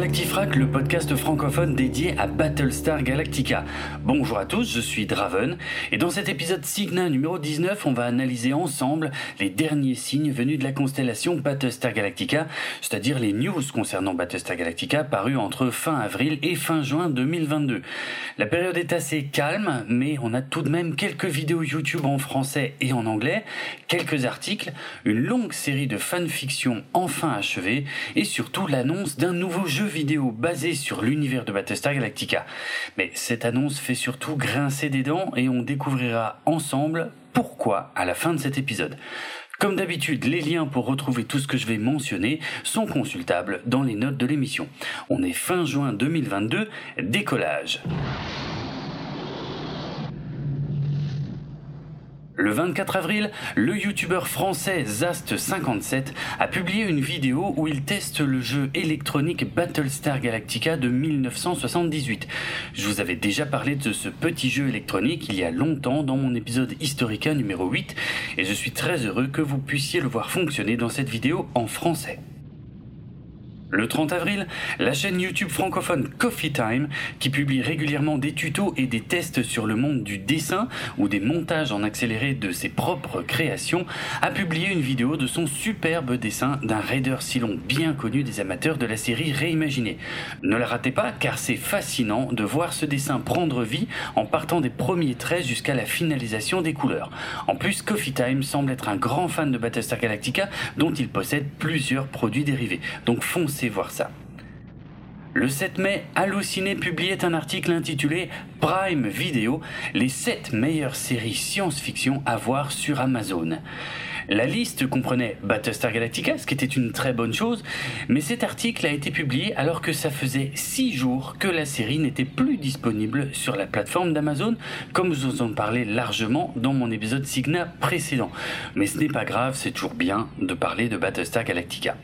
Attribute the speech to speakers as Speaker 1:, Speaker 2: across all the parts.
Speaker 1: Galactifrac, le podcast francophone dédié à Battlestar Galactica. Bonjour à tous, je suis Draven, et dans cet épisode Signa numéro 19, on va analyser ensemble les derniers signes venus de la constellation Battlestar Galactica, c'est-à-dire les news concernant Battlestar Galactica parus entre fin avril et fin juin 2022. La période est assez calme, mais on a tout de même quelques vidéos YouTube en français et en anglais, quelques articles, une longue série de fanfictions enfin achevée, et surtout l'annonce d'un nouveau jeu vidéo basé sur l'univers de Battlestar Galactica. Mais cette annonce fait surtout grincer des dents et on découvrira ensemble pourquoi à la fin de cet épisode. Comme d'habitude, les liens pour retrouver tout ce que je vais mentionner sont consultables dans les notes de l'émission. On est fin juin 2022, décollage. Le 24 avril, le youtubeur français Zast57 a publié une vidéo où il teste le jeu électronique Battlestar Galactica de 1978. Je vous avais déjà parlé de ce petit jeu électronique il y a longtemps dans mon épisode Historica numéro 8 et je suis très heureux que vous puissiez le voir fonctionner dans cette vidéo en français. Le 30 avril, la chaîne YouTube francophone Coffee Time, qui publie régulièrement des tutos et des tests sur le monde du dessin ou des montages en accéléré de ses propres créations, a publié une vidéo de son superbe dessin d'un raider Silon bien connu des amateurs de la série réimaginée. Ne la ratez pas car c'est fascinant de voir ce dessin prendre vie en partant des premiers traits jusqu'à la finalisation des couleurs. En plus, Coffee Time semble être un grand fan de Battlestar Galactica dont il possède plusieurs produits dérivés. Donc foncez voir ça. Le 7 mai, Allociné publiait un article intitulé Prime Video, les 7 meilleures séries science-fiction à voir sur Amazon. La liste comprenait Battlestar Galactica, ce qui était une très bonne chose, mais cet article a été publié alors que ça faisait 6 jours que la série n'était plus disponible sur la plateforme d'Amazon, comme je vous en parlais largement dans mon épisode Signa précédent. Mais ce n'est pas grave, c'est toujours bien de parler de Battlestar Galactica.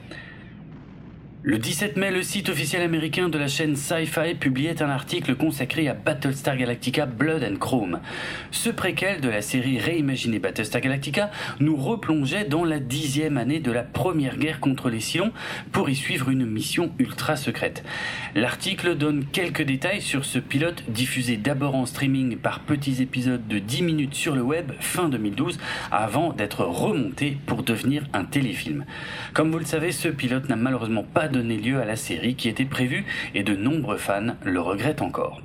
Speaker 1: Le 17 mai, le site officiel américain de la chaîne Sci-Fi publiait un article consacré à Battlestar Galactica Blood and Chrome. Ce préquel de la série réimaginée Battlestar Galactica nous replongeait dans la dixième année de la première guerre contre les Cylons pour y suivre une mission ultra secrète. L'article donne quelques détails sur ce pilote diffusé d'abord en streaming par petits épisodes de 10 minutes sur le web fin 2012 avant d'être remonté pour devenir un téléfilm. Comme vous le savez, ce pilote n'a malheureusement pas donné lieu à la série qui était prévue et de nombreux fans le regrettent encore.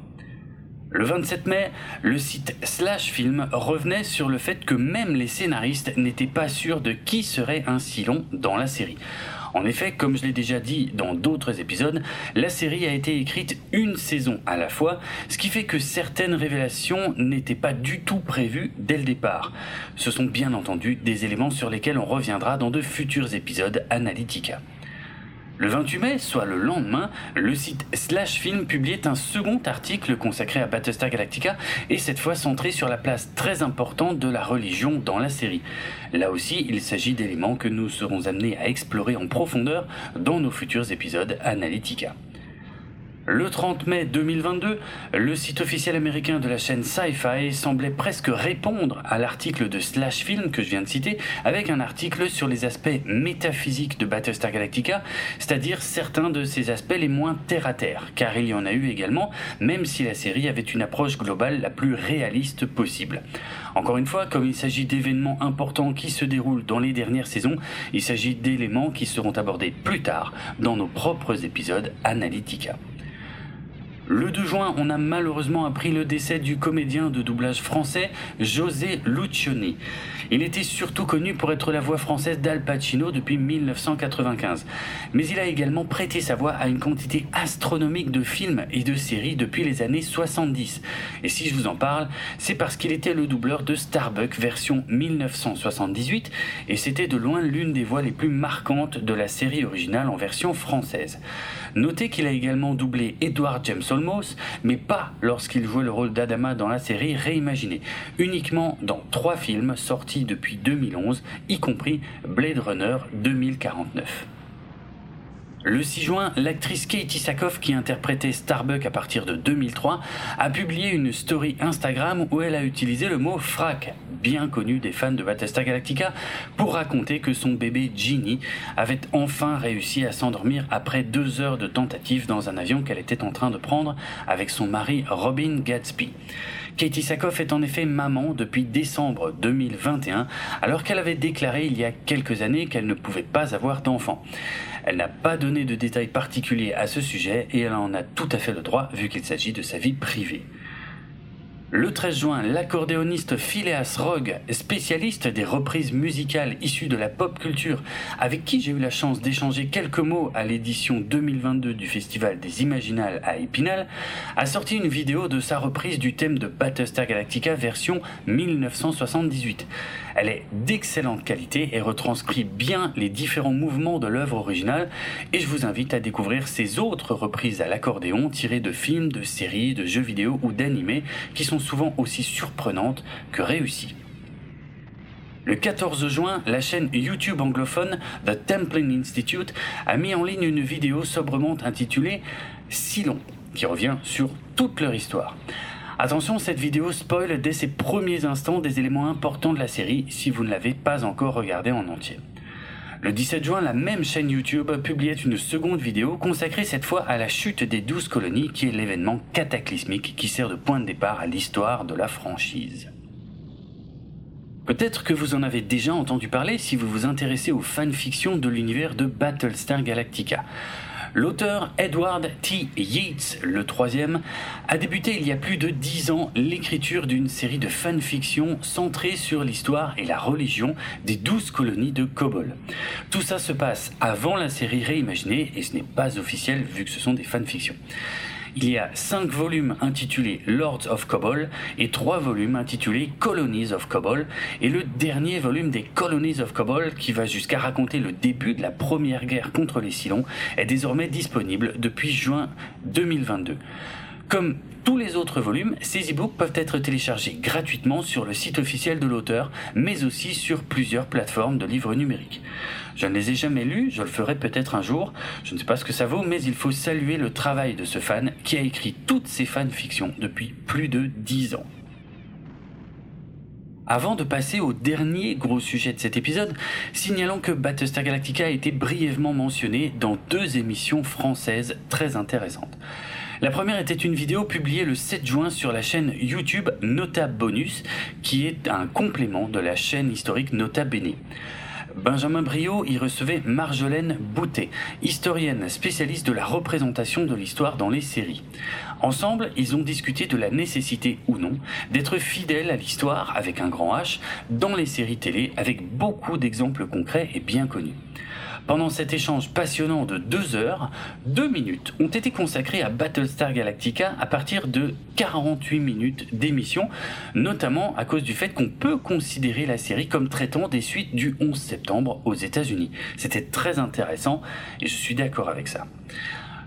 Speaker 1: Le 27 mai, le site Slash Film revenait sur le fait que même les scénaristes n'étaient pas sûrs de qui serait un Silon dans la série. En effet, comme je l'ai déjà dit dans d'autres épisodes, la série a été écrite une saison à la fois, ce qui fait que certaines révélations n'étaient pas du tout prévues dès le départ. Ce sont bien entendu des éléments sur lesquels on reviendra dans de futurs épisodes Analytica. Le 28 mai, soit le lendemain, le site Slash Film publiait un second article consacré à Battlestar Galactica et cette fois centré sur la place très importante de la religion dans la série. Là aussi, il s'agit d'éléments que nous serons amenés à explorer en profondeur dans nos futurs épisodes Analytica. Le 30 mai 2022, le site officiel américain de la chaîne Sci-Fi semblait presque répondre à l'article de Slash Film que je viens de citer avec un article sur les aspects métaphysiques de Battlestar Galactica, c'est-à-dire certains de ces aspects les moins terre à terre, car il y en a eu également, même si la série avait une approche globale la plus réaliste possible. Encore une fois, comme il s'agit d'événements importants qui se déroulent dans les dernières saisons, il s'agit d'éléments qui seront abordés plus tard dans nos propres épisodes Analytica. Le 2 juin, on a malheureusement appris le décès du comédien de doublage français José Lucioni. Il était surtout connu pour être la voix française d'Al Pacino depuis 1995. Mais il a également prêté sa voix à une quantité astronomique de films et de séries depuis les années 70. Et si je vous en parle, c'est parce qu'il était le doubleur de Starbuck version 1978 et c'était de loin l'une des voix les plus marquantes de la série originale en version française. Notez qu'il a également doublé Edward James Mais pas lorsqu'il jouait le rôle d'Adama dans la série réimaginée, uniquement dans trois films sortis depuis 2011, y compris Blade Runner 2049. Le 6 juin, l'actrice Katie Sackhoff, qui interprétait Starbuck à partir de 2003, a publié une story Instagram où elle a utilisé le mot frac, bien connu des fans de Battlestar Galactica, pour raconter que son bébé Ginny avait enfin réussi à s'endormir après deux heures de tentative dans un avion qu'elle était en train de prendre avec son mari Robin Gatsby. Katie Sackhoff est en effet maman depuis décembre 2021, alors qu'elle avait déclaré il y a quelques années qu'elle ne pouvait pas avoir d'enfant. Elle n'a pas donné de détails particuliers à ce sujet et elle en a tout à fait le droit vu qu'il s'agit de sa vie privée. Le 13 juin, l'accordéoniste Phileas Rogg, spécialiste des reprises musicales issues de la pop culture, avec qui j'ai eu la chance d'échanger quelques mots à l'édition 2022 du Festival des Imaginales à Épinal, a sorti une vidéo de sa reprise du thème de Battlestar Galactica version 1978. Elle est d'excellente qualité et retranscrit bien les différents mouvements de l'œuvre originale et je vous invite à découvrir ses autres reprises à l'accordéon tirées de films, de séries, de jeux vidéo ou d'animés qui sont souvent aussi surprenantes que réussies. Le 14 juin, la chaîne YouTube anglophone The Templin Institute a mis en ligne une vidéo sobrement intitulée Silon, qui revient sur toute leur histoire. Attention, cette vidéo spoil dès ses premiers instants des éléments importants de la série si vous ne l'avez pas encore regardée en entier. Le 17 juin, la même chaîne YouTube publiait une seconde vidéo consacrée cette fois à la chute des 12 colonies qui est l'événement cataclysmique qui sert de point de départ à l'histoire de la franchise. Peut-être que vous en avez déjà entendu parler si vous vous intéressez aux fanfictions de l'univers de Battlestar Galactica. L'auteur Edward T. Yeats, le troisième, a débuté il y a plus de dix ans l'écriture d'une série de fanfictions centrée sur l'histoire et la religion des douze colonies de Kobol. Tout ça se passe avant la série réimaginée et ce n'est pas officiel vu que ce sont des fanfictions. Il y a cinq volumes intitulés Lords of Kobol et trois volumes intitulés Colonies of Kobol et le dernier volume des Colonies of Kobol qui va jusqu'à raconter le début de la première guerre contre les Cylons est désormais disponible depuis juin 2022. Comme tous les autres volumes, ces e-books peuvent être téléchargés gratuitement sur le site officiel de l'auteur, mais aussi sur plusieurs plateformes de livres numériques. Je ne les ai jamais lus, je le ferai peut-être un jour, je ne sais pas ce que ça vaut, mais il faut saluer le travail de ce fan qui a écrit toutes ces fanfictions depuis plus de 10 ans. Avant de passer au dernier gros sujet de cet épisode, signalons que Battlestar Galactica a été brièvement mentionné dans deux émissions françaises très intéressantes. La première était une vidéo publiée le 7 juin sur la chaîne YouTube Nota Bonus, qui est un complément de la chaîne historique Nota Bene. Benjamin Brio y recevait Marjolaine Boutet, historienne spécialiste de la représentation de l'histoire dans les séries. Ensemble, ils ont discuté de la nécessité ou non d'être fidèle à l'histoire avec un grand H dans les séries télé avec beaucoup d'exemples concrets et bien connus. Pendant cet échange passionnant de deux heures, deux minutes ont été consacrées à Battlestar Galactica à partir de 48 minutes d'émission, notamment à cause du fait qu'on peut considérer la série comme traitant des suites du 11 septembre aux États-Unis. C'était très intéressant et je suis d'accord avec ça.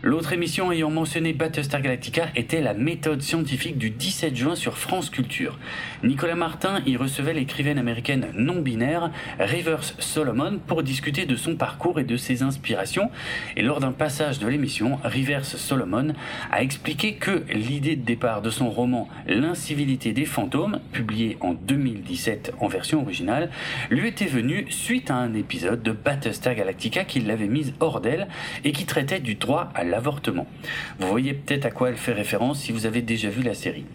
Speaker 1: L'autre émission ayant mentionné Battlestar Galactica était la méthode scientifique du 17 juin sur France Culture. Nicolas Martin y recevait l'écrivaine américaine non binaire Rivers Solomon pour discuter de son parcours et de ses inspirations. Et lors d'un passage de l'émission, Rivers Solomon a expliqué que l'idée de départ de son roman L'incivilité des fantômes, publié en 2017 en version originale, lui était venue suite à un épisode de Battlestar Galactica qui l'avait mise hors d'elle et qui traitait du droit à l'avortement. Vous voyez peut-être à quoi elle fait référence si vous avez déjà vu la série.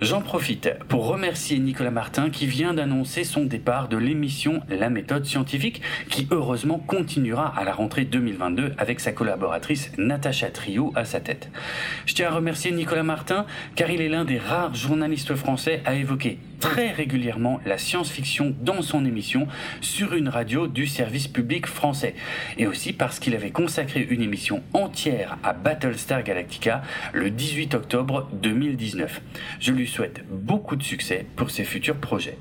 Speaker 1: J'en profite pour remercier Nicolas Martin qui vient d'annoncer son départ de l'émission La méthode scientifique qui heureusement continuera à la rentrée 2022 avec sa collaboratrice Natacha Trio à sa tête. Je tiens à remercier Nicolas Martin car il est l'un des rares journalistes français à évoquer très régulièrement la science-fiction dans son émission sur une radio du service public français. Et aussi parce qu'il avait consacré une émission entière à Battlestar Galactica le 18 octobre 2019. Je lui souhaite beaucoup de succès pour ses futurs projets.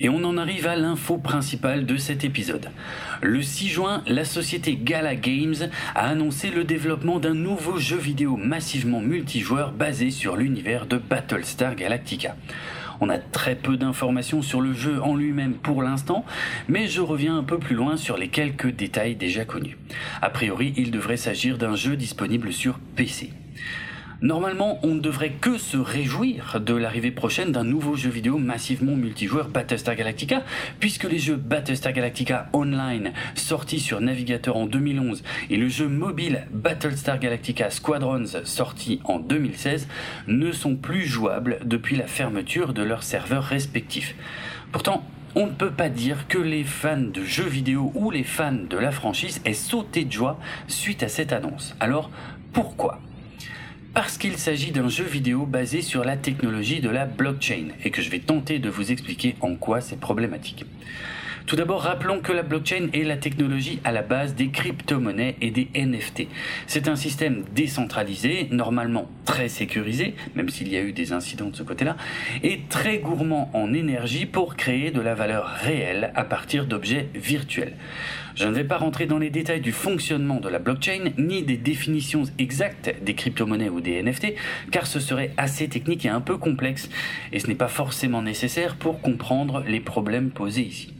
Speaker 1: Et on en arrive à l'info principale de cet épisode. Le 6 juin, la société Gala Games a annoncé le développement d'un nouveau jeu vidéo massivement multijoueur basé sur l'univers de Battlestar Galactica. On a très peu d'informations sur le jeu en lui-même pour l'instant, mais je reviens un peu plus loin sur les quelques détails déjà connus. A priori, il devrait s'agir d'un jeu disponible sur PC. Normalement, on ne devrait que se réjouir de l'arrivée prochaine d'un nouveau jeu vidéo massivement multijoueur Battlestar Galactica, puisque les jeux Battlestar Galactica Online, sortis sur navigateur en 2011, et le jeu mobile Battlestar Galactica Squadrons, sorti en 2016, ne sont plus jouables depuis la fermeture de leurs serveurs respectifs. Pourtant, on ne peut pas dire que les fans de jeux vidéo ou les fans de la franchise aient sauté de joie suite à cette annonce. Alors, pourquoi? Parce qu'il s'agit d'un jeu vidéo basé sur la technologie de la blockchain et que je vais tenter de vous expliquer en quoi c'est problématique. Tout d'abord, rappelons que la blockchain est la technologie à la base des crypto-monnaies et des NFT. C'est un système décentralisé, normalement très sécurisé, même s'il y a eu des incidents de ce côté-là, et très gourmand en énergie pour créer de la valeur réelle à partir d'objets virtuels. Je ne vais pas rentrer dans les détails du fonctionnement de la blockchain, ni des définitions exactes des crypto-monnaies ou des NFT, car ce serait assez technique et un peu complexe, et ce n'est pas forcément nécessaire pour comprendre les problèmes posés ici.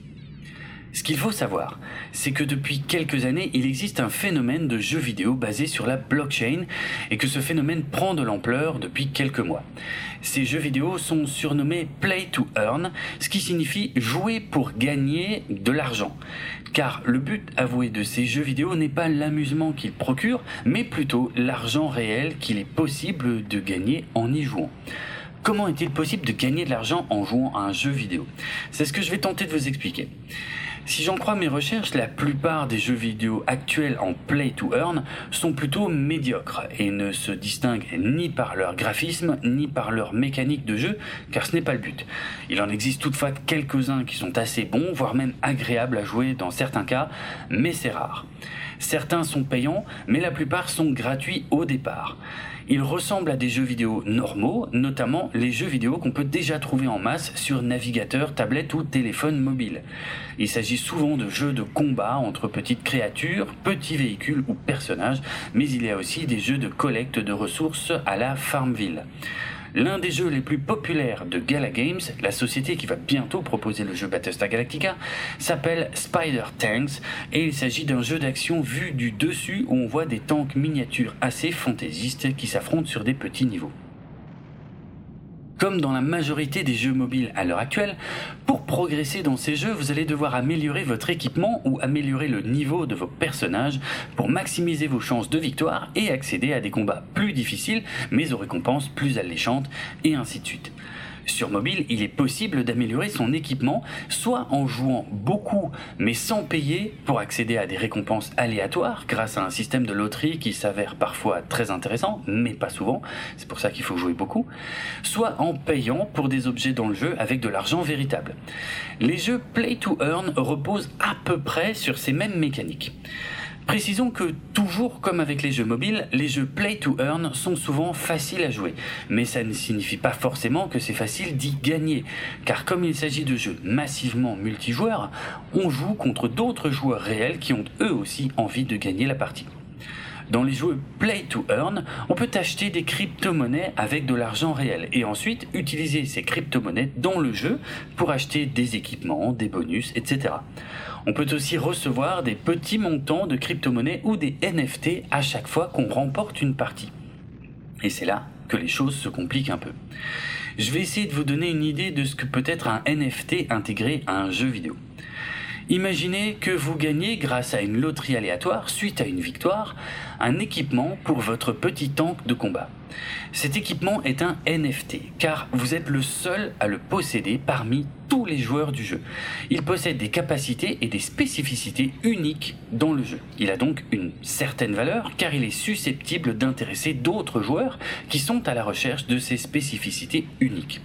Speaker 1: Ce qu'il faut savoir, c'est que depuis quelques années, il existe un phénomène de jeux vidéo basé sur la blockchain et que ce phénomène prend de l'ampleur depuis quelques mois. Ces jeux vidéo sont surnommés Play to Earn, ce qui signifie jouer pour gagner de l'argent. Car le but avoué de ces jeux vidéo n'est pas l'amusement qu'ils procurent, mais plutôt l'argent réel qu'il est possible de gagner en y jouant. Comment est-il possible de gagner de l'argent en jouant à un jeu vidéo? C'est ce que je vais tenter de vous expliquer. Si j'en crois mes recherches, la plupart des jeux vidéo actuels en play to earn sont plutôt médiocres et ne se distinguent ni par leur graphisme ni par leur mécanique de jeu, car ce n'est pas le but. Il en existe toutefois quelques-uns qui sont assez bons, voire même agréables à jouer dans certains cas, mais c'est rare. Certains sont payants, mais la plupart sont gratuits au départ. Ils ressemblent à des jeux vidéo normaux, notamment les jeux vidéo qu'on peut déjà trouver en masse sur navigateur, tablette ou téléphone mobile. Il s'agit souvent de jeux de combat entre petites créatures, petits véhicules ou personnages, mais il y a aussi des jeux de collecte de ressources à la Farmville. L'un des jeux les plus populaires de Gala Games, la société qui va bientôt proposer le jeu Battlestar Galactica, s'appelle Spider Tanks et il s'agit d'un jeu d'action vu du dessus où on voit des tanks miniatures assez fantaisistes qui s'affrontent sur des petits niveaux. Comme dans la majorité des jeux mobiles à l'heure actuelle, pour progresser dans ces jeux, vous allez devoir améliorer votre équipement ou améliorer le niveau de vos personnages pour maximiser vos chances de victoire et accéder à des combats plus difficiles mais aux récompenses plus alléchantes et ainsi de suite. Sur mobile, il est possible d'améliorer son équipement, soit en jouant beaucoup mais sans payer pour accéder à des récompenses aléatoires grâce à un système de loterie qui s'avère parfois très intéressant, mais pas souvent, c'est pour ça qu'il faut jouer beaucoup, soit en payant pour des objets dans le jeu avec de l'argent véritable. Les jeux Play to Earn reposent à peu près sur ces mêmes mécaniques. Précisons que toujours comme avec les jeux mobiles, les jeux play to earn sont souvent faciles à jouer, mais ça ne signifie pas forcément que c'est facile d'y gagner, car comme il s'agit de jeux massivement multijoueurs, on joue contre d'autres joueurs réels qui ont eux aussi envie de gagner la partie. Dans les jeux Play to Earn, on peut acheter des crypto-monnaies avec de l'argent réel et ensuite utiliser ces crypto-monnaies dans le jeu pour acheter des équipements, des bonus, etc. On peut aussi recevoir des petits montants de crypto-monnaies ou des NFT à chaque fois qu'on remporte une partie. Et c'est là que les choses se compliquent un peu. Je vais essayer de vous donner une idée de ce que peut être un NFT intégré à un jeu vidéo. Imaginez que vous gagnez grâce à une loterie aléatoire, suite à une victoire, un équipement pour votre petit tank de combat. Cet équipement est un NFT, car vous êtes le seul à le posséder parmi tous les joueurs du jeu. Il possède des capacités et des spécificités uniques dans le jeu. Il a donc une certaine valeur car il est susceptible d'intéresser d'autres joueurs qui sont à la recherche de ces spécificités uniques.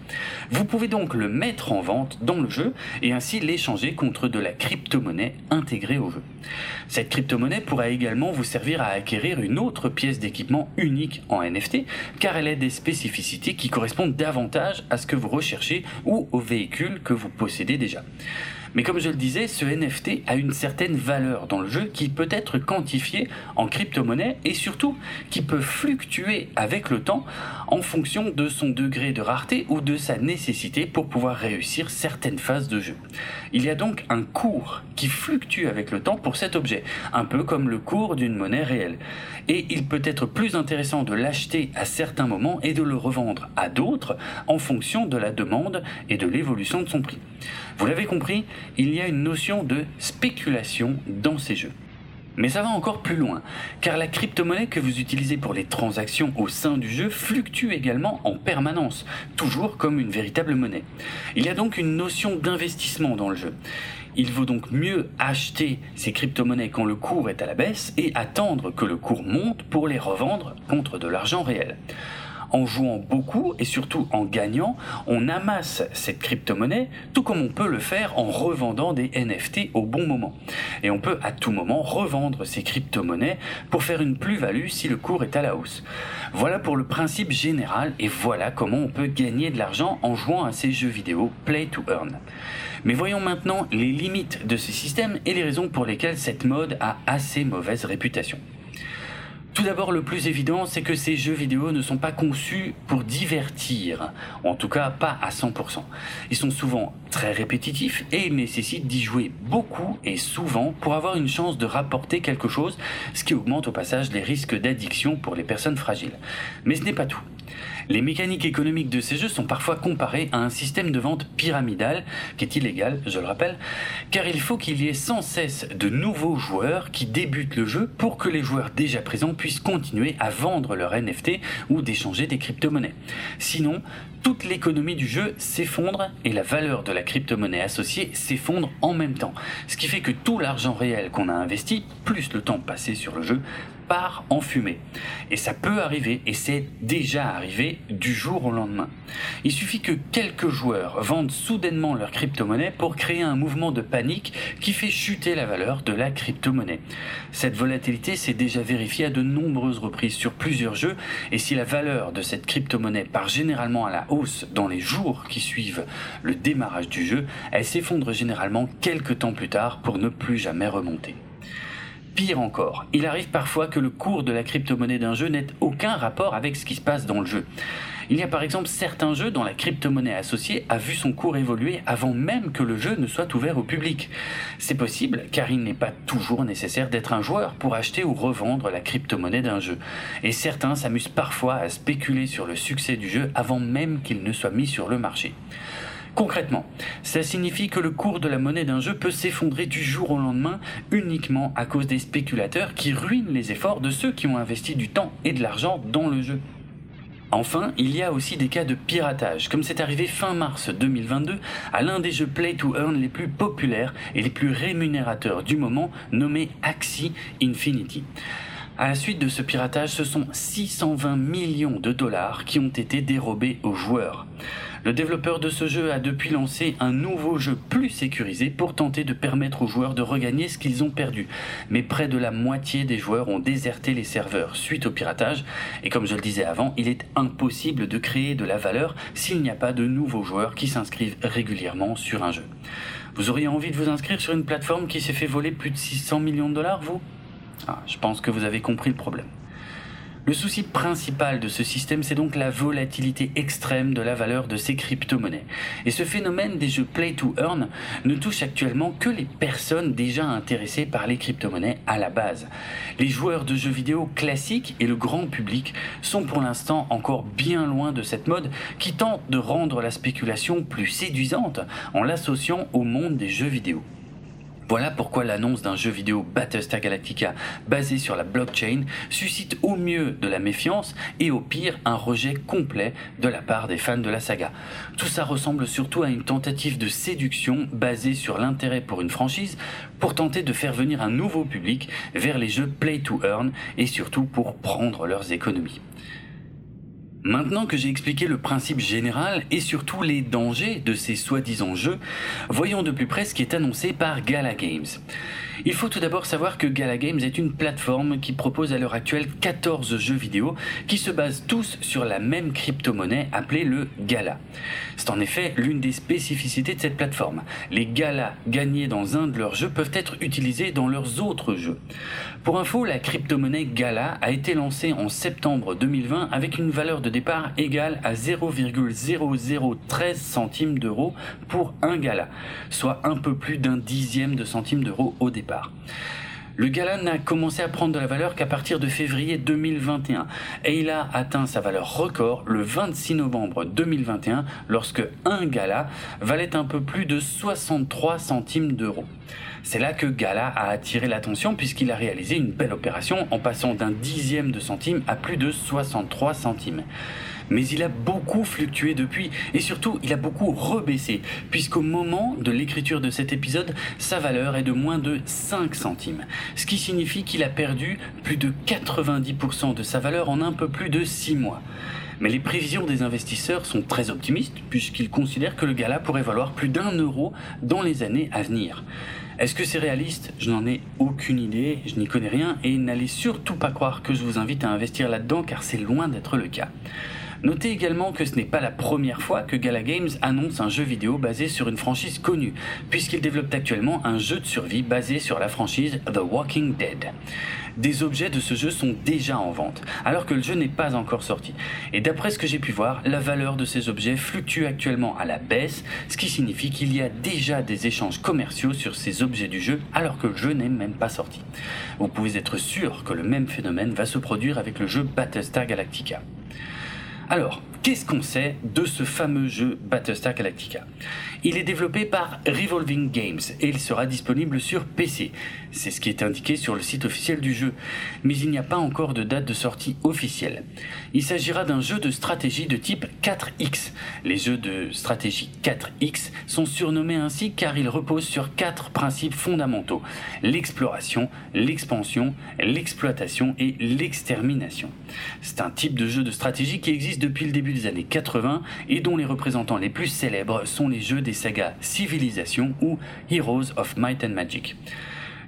Speaker 1: Vous pouvez donc le mettre en vente dans le jeu et ainsi l'échanger contre de la crypto-monnaie intégrée au jeu. Cette crypto-monnaie pourra également vous servir à acquérir une autre pièce d'équipement unique en NFT car elle a des spécificités qui correspondent davantage à ce que vous recherchez ou au véhicule que vous possédez déjà. Mais comme je le disais, ce NFT a une certaine valeur dans le jeu qui peut être quantifiée en crypto-monnaie et surtout qui peut fluctuer avec le temps en fonction de son degré de rareté ou de sa nécessité pour pouvoir réussir certaines phases de jeu. Il y a donc un cours qui fluctue avec le temps pour cet objet, un peu comme le cours d'une monnaie réelle. Et il peut être plus intéressant de l'acheter à certains moments et de le revendre à d'autres en fonction de la demande et de l'évolution de son prix. Vous l'avez compris, il y a une notion de spéculation dans ces jeux. Mais ça va encore plus loin, car la crypto-monnaie que vous utilisez pour les transactions au sein du jeu fluctue également en permanence, toujours comme une véritable monnaie. Il y a donc une notion d'investissement dans le jeu. Il vaut donc mieux acheter ces crypto-monnaies quand le cours est à la baisse et attendre que le cours monte pour les revendre contre de l'argent réel en jouant beaucoup et surtout en gagnant, on amasse cette crypto-monnaie, tout comme on peut le faire en revendant des NFT au bon moment. Et on peut à tout moment revendre ces crypto-monnaies pour faire une plus-value si le cours est à la hausse. Voilà pour le principe général et voilà comment on peut gagner de l'argent en jouant à ces jeux vidéo Play to Earn. Mais voyons maintenant les limites de ce système et les raisons pour lesquelles cette mode a assez mauvaise réputation. Tout d'abord, le plus évident, c'est que ces jeux vidéo ne sont pas conçus pour divertir, en tout cas pas à 100%. Ils sont souvent très répétitifs et ils nécessitent d'y jouer beaucoup et souvent pour avoir une chance de rapporter quelque chose, ce qui augmente au passage les risques d'addiction pour les personnes fragiles. Mais ce n'est pas tout. Les mécaniques économiques de ces jeux sont parfois comparées à un système de vente pyramidal, qui est illégal, je le rappelle, car il faut qu'il y ait sans cesse de nouveaux joueurs qui débutent le jeu pour que les joueurs déjà présents puissent continuer à vendre leur NFT ou d'échanger des crypto-monnaies. Sinon, toute l'économie du jeu s'effondre et la valeur de la crypto-monnaie associée s'effondre en même temps. Ce qui fait que tout l'argent réel qu'on a investi, plus le temps passé sur le jeu, part en fumée. Et ça peut arriver, et c'est déjà arrivé du jour au lendemain. Il suffit que quelques joueurs vendent soudainement leur crypto-monnaie pour créer un mouvement de panique qui fait chuter la valeur de la crypto-monnaie. Cette volatilité s'est déjà vérifiée à de nombreuses reprises sur plusieurs jeux, et si la valeur de cette crypto-monnaie part généralement à la hausse dans les jours qui suivent le démarrage du jeu, elle s'effondre généralement quelques temps plus tard pour ne plus jamais remonter. Pire encore, il arrive parfois que le cours de la crypto-monnaie d'un jeu n'ait aucun rapport avec ce qui se passe dans le jeu. Il y a par exemple certains jeux dont la crypto-monnaie associée a vu son cours évoluer avant même que le jeu ne soit ouvert au public. C'est possible car il n'est pas toujours nécessaire d'être un joueur pour acheter ou revendre la crypto-monnaie d'un jeu. Et certains s'amusent parfois à spéculer sur le succès du jeu avant même qu'il ne soit mis sur le marché. Concrètement, ça signifie que le cours de la monnaie d'un jeu peut s'effondrer du jour au lendemain uniquement à cause des spéculateurs qui ruinent les efforts de ceux qui ont investi du temps et de l'argent dans le jeu. Enfin, il y a aussi des cas de piratage, comme c'est arrivé fin mars 2022 à l'un des jeux Play to Earn les plus populaires et les plus rémunérateurs du moment, nommé Axie Infinity. À la suite de ce piratage, ce sont 620 millions de dollars qui ont été dérobés aux joueurs. Le développeur de ce jeu a depuis lancé un nouveau jeu plus sécurisé pour tenter de permettre aux joueurs de regagner ce qu'ils ont perdu. Mais près de la moitié des joueurs ont déserté les serveurs suite au piratage et comme je le disais avant, il est impossible de créer de la valeur s'il n'y a pas de nouveaux joueurs qui s'inscrivent régulièrement sur un jeu. Vous auriez envie de vous inscrire sur une plateforme qui s'est fait voler plus de 600 millions de dollars, vous? Ah, Je pense que vous avez compris le problème. Le souci principal de ce système, c'est donc la volatilité extrême de la valeur de ces crypto-monnaies. Et ce phénomène des jeux play to earn ne touche actuellement que les personnes déjà intéressées par les crypto-monnaies à la base. Les joueurs de jeux vidéo classiques et le grand public sont pour l'instant encore bien loin de cette mode qui tente de rendre la spéculation plus séduisante en l'associant au monde des jeux vidéo. Voilà pourquoi l'annonce d'un jeu vidéo Battlestar Galactica basé sur la blockchain suscite au mieux de la méfiance et au pire un rejet complet de la part des fans de la saga. Tout ça ressemble surtout à une tentative de séduction basée sur l'intérêt pour une franchise pour tenter de faire venir un nouveau public vers les jeux play to earn et surtout pour prendre leurs économies. Maintenant que j'ai expliqué le principe général et surtout les dangers de ces soi-disant jeux, voyons de plus près ce qui est annoncé par Gala Games. Il faut tout d'abord savoir que Gala Games est une plateforme qui propose à l'heure actuelle 14 jeux vidéo qui se basent tous sur la même crypto-monnaie appelée le Gala. C'est en effet l'une des spécificités de cette plateforme. Les Galas gagnés dans un de leurs jeux peuvent être utilisés dans leurs autres jeux. Pour info, la crypto-monnaie Gala a été lancée en septembre 2020 avec une valeur de départ égale à 0,0013 centimes d'euros pour un Gala, soit un peu plus d'un dixième de centime d'euros au départ. Le gala n'a commencé à prendre de la valeur qu'à partir de février 2021 et il a atteint sa valeur record le 26 novembre 2021 lorsque un gala valait un peu plus de 63 centimes d'euros. C'est là que Gala a attiré l'attention puisqu'il a réalisé une belle opération en passant d'un dixième de centime à plus de 63 centimes mais il a beaucoup fluctué depuis et surtout il a beaucoup rebaissé puisqu'au moment de l'écriture de cet épisode, sa valeur est de moins de 5 centimes, ce qui signifie qu'il a perdu plus de 90% de sa valeur en un peu plus de 6 mois. Mais les prévisions des investisseurs sont très optimistes puisqu'ils considèrent que le gala pourrait valoir plus d'un euro dans les années à venir. Est-ce que c'est réaliste? Je n'en ai aucune idée, je n'y connais rien et n'allez surtout pas croire que je vous invite à investir là-dedans car c'est loin d'être le cas. Notez également que ce n'est pas la première fois que Gala Games annonce un jeu vidéo basé sur une franchise connue, puisqu'il développe actuellement un jeu de survie basé sur la franchise The Walking Dead. Des objets de ce jeu sont déjà en vente, alors que le jeu n'est pas encore sorti. Et d'après ce que j'ai pu voir, la valeur de ces objets fluctue actuellement à la baisse, ce qui signifie qu'il y a déjà des échanges commerciaux sur ces objets du jeu, alors que le jeu n'est même pas sorti. Vous pouvez être sûr que le même phénomène va se produire avec le jeu Battlestar Galactica. Alors, qu'est-ce qu'on sait de ce fameux jeu Battlestar Galactica? Il est développé par Revolving Games et il sera disponible sur PC. C'est ce qui est indiqué sur le site officiel du jeu, mais il n'y a pas encore de date de sortie officielle. Il s'agira d'un jeu de stratégie de type 4X. Les jeux de stratégie 4X sont surnommés ainsi car ils reposent sur quatre principes fondamentaux l'exploration, l'expansion, l'exploitation et l'extermination. C'est un type de jeu de stratégie qui existe depuis le début des années 80 et dont les représentants les plus célèbres sont les jeux des sagas Civilization ou Heroes of Might and Magic.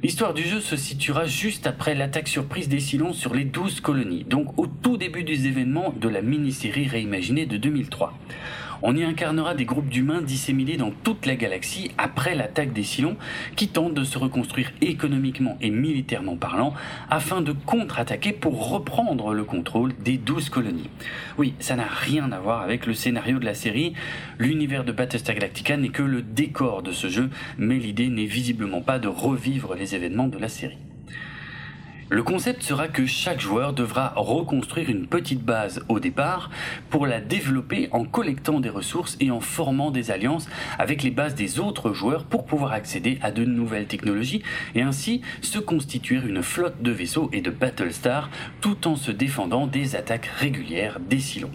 Speaker 1: L'histoire du jeu se situera juste après l'attaque surprise des Cylons sur les 12 colonies, donc au tout début des événements de la mini-série réimaginée de 2003. On y incarnera des groupes d'humains disséminés dans toute la galaxie après l'attaque des Cylons qui tentent de se reconstruire économiquement et militairement parlant afin de contre-attaquer pour reprendre le contrôle des douze colonies. Oui, ça n'a rien à voir avec le scénario de la série. L'univers de Battlestar Galactica n'est que le décor de ce jeu, mais l'idée n'est visiblement pas de revivre les événements de la série. Le concept sera que chaque joueur devra reconstruire une petite base au départ pour la développer en collectant des ressources et en formant des alliances avec les bases des autres joueurs pour pouvoir accéder à de nouvelles technologies et ainsi se constituer une flotte de vaisseaux et de Battlestar tout en se défendant des attaques régulières des Cylons.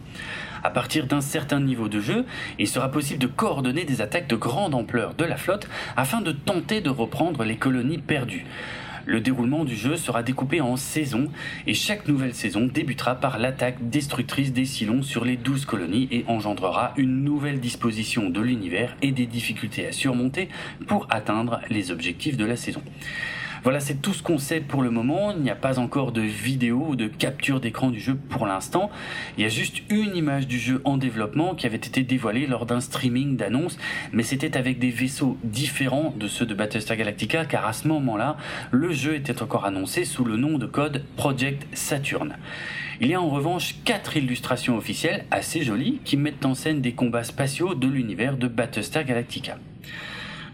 Speaker 1: À partir d'un certain niveau de jeu, il sera possible de coordonner des attaques de grande ampleur de la flotte afin de tenter de reprendre les colonies perdues. Le déroulement du jeu sera découpé en saisons et chaque nouvelle saison débutera par l'attaque destructrice des Cylons sur les 12 colonies et engendrera une nouvelle disposition de l'univers et des difficultés à surmonter pour atteindre les objectifs de la saison. Voilà, c'est tout ce qu'on sait pour le moment. Il n'y a pas encore de vidéo ou de capture d'écran du jeu pour l'instant. Il y a juste une image du jeu en développement qui avait été dévoilée lors d'un streaming d'annonce, mais c'était avec des vaisseaux différents de ceux de Battlestar Galactica, car à ce moment-là, le jeu était encore annoncé sous le nom de code Project Saturn. Il y a en revanche quatre illustrations officielles assez jolies qui mettent en scène des combats spatiaux de l'univers de Battlestar Galactica.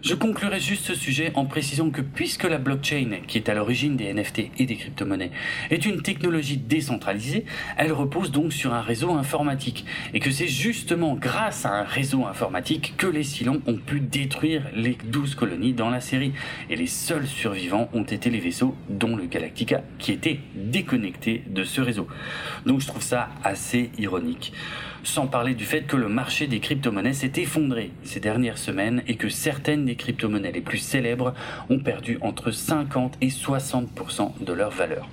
Speaker 1: Je conclurai juste ce sujet en précisant que puisque la blockchain, qui est à l'origine des NFT et des crypto-monnaies, est une technologie décentralisée, elle repose donc sur un réseau informatique. Et que c'est justement grâce à un réseau informatique que les Cylons ont pu détruire les 12 colonies dans la série. Et les seuls survivants ont été les vaisseaux, dont le Galactica, qui était déconnecté de ce réseau. Donc je trouve ça assez ironique sans parler du fait que le marché des crypto-monnaies s'est effondré ces dernières semaines et que certaines des crypto-monnaies les plus célèbres ont perdu entre 50 et 60% de leur valeur.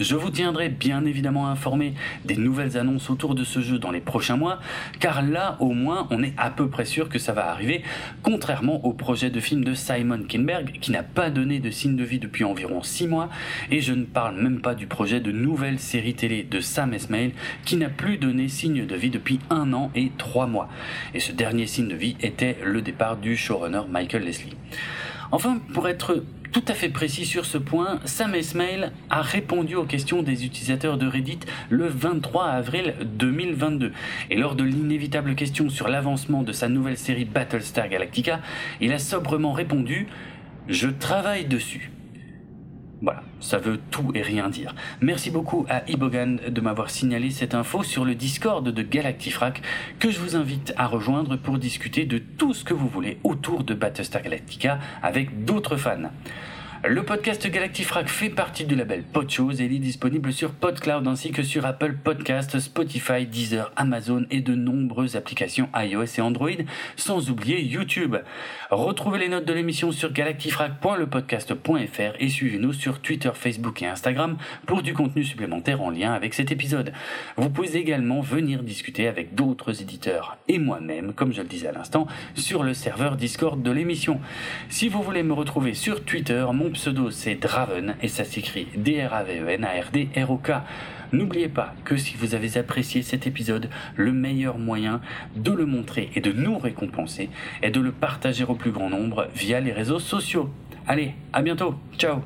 Speaker 1: Je vous tiendrai bien évidemment informé des nouvelles annonces autour de ce jeu dans les prochains mois, car là au moins on est à peu près sûr que ça va arriver, contrairement au projet de film de Simon Kinberg qui n'a pas donné de signe de vie depuis environ 6 mois, et je ne parle même pas du projet de nouvelle série télé de Sam Esmail qui n'a plus donné signe de vie depuis un an et trois mois. Et ce dernier signe de vie était le départ du showrunner Michael Leslie. Enfin, pour être tout à fait précis sur ce point, Sam Esmail a répondu aux questions des utilisateurs de Reddit le 23 avril 2022. Et lors de l'inévitable question sur l'avancement de sa nouvelle série Battlestar Galactica, il a sobrement répondu Je travaille dessus. Voilà, ça veut tout et rien dire. Merci beaucoup à Ibogan de m'avoir signalé cette info sur le Discord de Galactifrac que je vous invite à rejoindre pour discuter de tout ce que vous voulez autour de Battlestar Galactica avec d'autres fans. Le podcast Galactifrac fait partie du label Podchose et il est disponible sur PodCloud ainsi que sur Apple Podcasts, Spotify, Deezer, Amazon et de nombreuses applications iOS et Android, sans oublier YouTube. Retrouvez les notes de l'émission sur galactifrac.lepodcast.fr et suivez-nous sur Twitter, Facebook et Instagram pour du contenu supplémentaire en lien avec cet épisode. Vous pouvez également venir discuter avec d'autres éditeurs et moi-même, comme je le disais à l'instant, sur le serveur Discord de l'émission. Si vous voulez me retrouver sur Twitter, pseudo c'est Draven et ça s'écrit D-R-A-V-E-N-A-R-D-R-O-K. N'oubliez pas que si vous avez apprécié cet épisode, le meilleur moyen de le montrer et de nous récompenser est de le partager au plus grand nombre via les réseaux sociaux. Allez, à bientôt, ciao